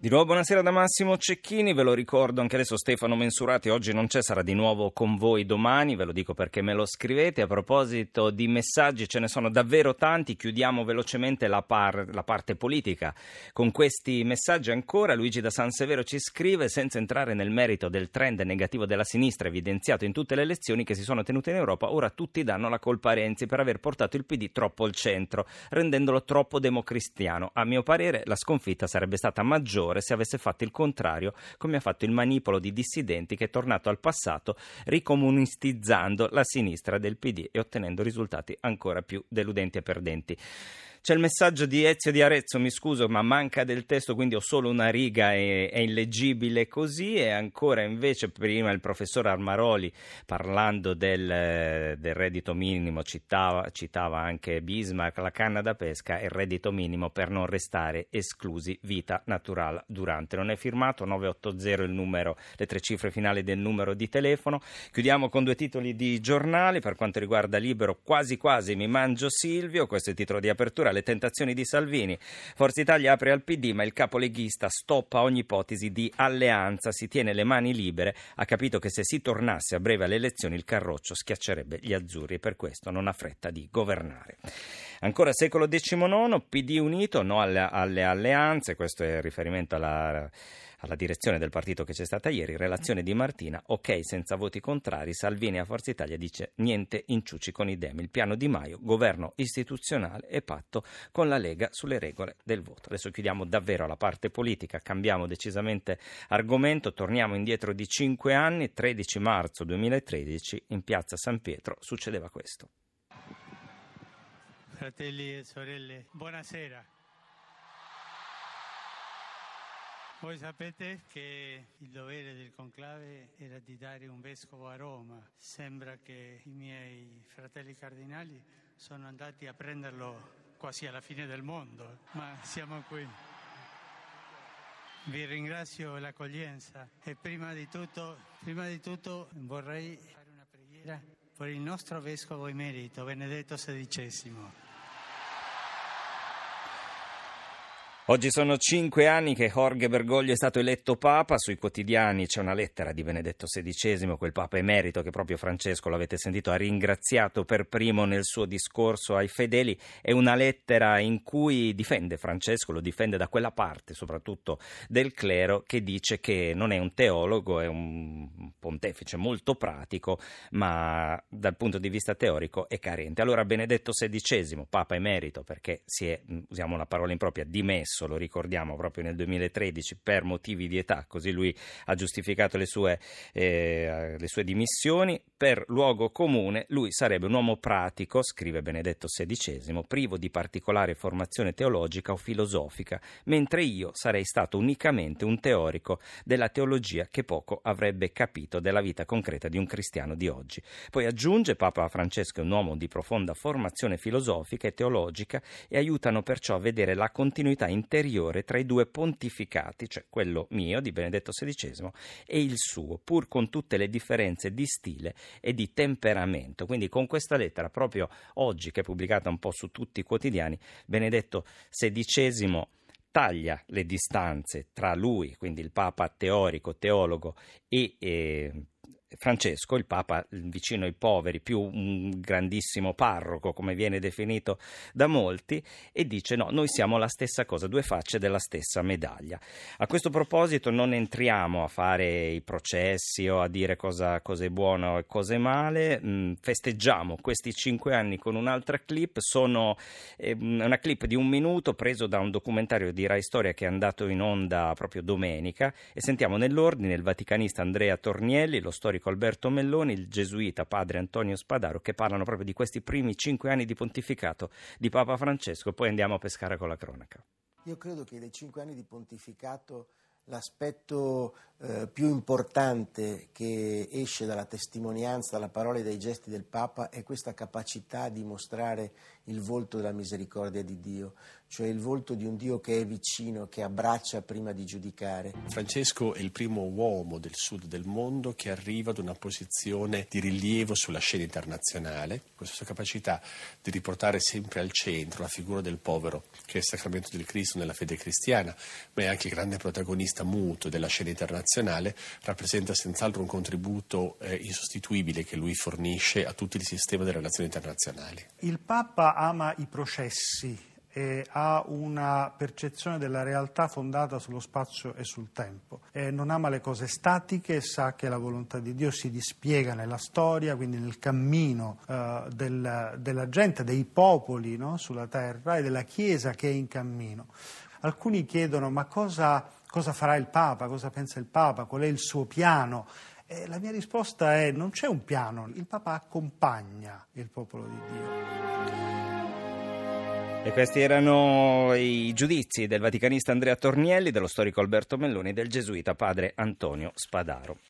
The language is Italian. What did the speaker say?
Di nuovo buonasera da Massimo Cecchini, ve lo ricordo anche adesso Stefano Mensurati oggi non c'è, sarà di nuovo con voi domani, ve lo dico perché me lo scrivete. A proposito di messaggi ce ne sono davvero tanti, chiudiamo velocemente la, par- la parte politica con questi messaggi ancora. Luigi da San Severo ci scrive senza entrare nel merito del trend negativo della sinistra evidenziato in tutte le elezioni che si sono tenute in Europa, ora tutti danno la colpa a Renzi per aver portato il PD troppo al centro, rendendolo troppo democristiano. A mio parere la sconfitta sarebbe stata maggiore maggiore se avesse fatto il contrario, come ha fatto il manipolo di dissidenti che è tornato al passato ricomunistizzando la sinistra del PD e ottenendo risultati ancora più deludenti e perdenti. C'è il messaggio di Ezio di Arezzo, mi scuso, ma manca del testo, quindi ho solo una riga e è illeggibile così. E ancora invece prima il professor Armaroli, parlando del, del reddito minimo, citava, citava, anche Bismarck, la canna da pesca e il reddito minimo per non restare esclusi vita naturale durante. Non è firmato 980 il numero, le tre cifre finali del numero di telefono. Chiudiamo con due titoli di giornali. Per quanto riguarda Libero, quasi quasi mi mangio Silvio, questo è il titolo di apertura le tentazioni di Salvini. Forza Italia apre al PD, ma il capo leghista stoppa ogni ipotesi di alleanza, si tiene le mani libere, ha capito che se si tornasse a breve alle elezioni il Carroccio schiaccerebbe gli azzurri e per questo non ha fretta di governare. Ancora secolo XIX, PD unito, no alle, alle alleanze, questo è riferimento alla alla direzione del partito che c'è stata ieri, relazione di Martina, ok senza voti contrari, Salvini a Forza Italia dice niente inciuci con i Demi, il piano Di Maio, governo istituzionale e patto con la Lega sulle regole del voto. Adesso chiudiamo davvero la parte politica, cambiamo decisamente argomento, torniamo indietro di cinque anni, 13 marzo 2013 in piazza San Pietro succedeva questo. Fratelli e sorelle, buonasera. Voi sapete che il dovere del conclave era di dare un vescovo a Roma. Sembra che i miei fratelli cardinali sono andati a prenderlo quasi alla fine del mondo, ma siamo qui. Vi ringrazio l'accoglienza e prima di tutto, prima di tutto vorrei fare una preghiera per il nostro vescovo emerito, Benedetto XVI. Oggi sono cinque anni che Jorge Bergoglio è stato eletto Papa, sui quotidiani c'è una lettera di Benedetto XVI, quel Papa emerito che proprio Francesco, l'avete sentito, ha ringraziato per primo nel suo discorso ai fedeli, è una lettera in cui difende Francesco, lo difende da quella parte soprattutto del clero che dice che non è un teologo, è un pontefice molto pratico, ma dal punto di vista teorico è carente. Allora Benedetto XVI, Papa emerito, perché si è, usiamo la parola impropria, dimesso, lo ricordiamo proprio nel 2013 per motivi di età, così lui ha giustificato le sue, eh, le sue dimissioni, per luogo comune lui sarebbe un uomo pratico, scrive Benedetto XVI, privo di particolare formazione teologica o filosofica, mentre io sarei stato unicamente un teorico della teologia che poco avrebbe capito della vita concreta di un cristiano di oggi. Poi aggiunge Papa Francesco è un uomo di profonda formazione filosofica e teologica e aiutano perciò a vedere la continuità in interiore tra i due pontificati, cioè quello mio di Benedetto XVI e il suo, pur con tutte le differenze di stile e di temperamento. Quindi con questa lettera, proprio oggi che è pubblicata un po' su tutti i quotidiani, Benedetto XVI taglia le distanze tra lui, quindi il Papa teorico, teologo, e eh, Francesco, il Papa vicino ai poveri, più un grandissimo parroco, come viene definito da molti, e dice no, noi siamo la stessa cosa, due facce della stessa medaglia. A questo proposito non entriamo a fare i processi o a dire cosa, cosa è buono e cosa è male, mm, festeggiamo questi cinque anni con un'altra clip, sono eh, una clip di un minuto preso da un documentario di Rai Storia che è andato in onda proprio domenica e sentiamo nell'ordine il vaticanista Andrea Tornielli, lo storico Alberto Melloni, il gesuita padre Antonio Spadaro, che parlano proprio di questi primi cinque anni di pontificato di Papa Francesco. Poi andiamo a pescare con la cronaca. Io credo che dei cinque anni di pontificato l'aspetto eh, più importante che esce dalla testimonianza, dalla parola e dai gesti del Papa è questa capacità di mostrare il volto della misericordia di Dio, cioè il volto di un Dio che è vicino, che abbraccia prima di giudicare. Francesco è il primo uomo del sud del mondo che arriva ad una posizione di rilievo sulla scena internazionale, questa sua capacità di riportare sempre al centro la figura del povero, che è il sacramento del Cristo nella fede cristiana, ma è anche il grande protagonista muto della scena internazionale, rappresenta senz'altro un contributo eh, insostituibile che lui fornisce a tutto il sistema delle relazioni internazionali. Il Papa ama i processi e ha una percezione della realtà fondata sullo spazio e sul tempo. E non ama le cose statiche, sa che la volontà di Dio si dispiega nella storia, quindi nel cammino uh, del, della gente, dei popoli no? sulla terra e della Chiesa che è in cammino. Alcuni chiedono ma cosa, cosa farà il Papa, cosa pensa il Papa, qual è il suo piano? E la mia risposta è non c'è un piano, il Papa accompagna il popolo di Dio. E questi erano i giudizi del vaticanista Andrea Tornielli, dello storico Alberto Melloni e del gesuita padre Antonio Spadaro.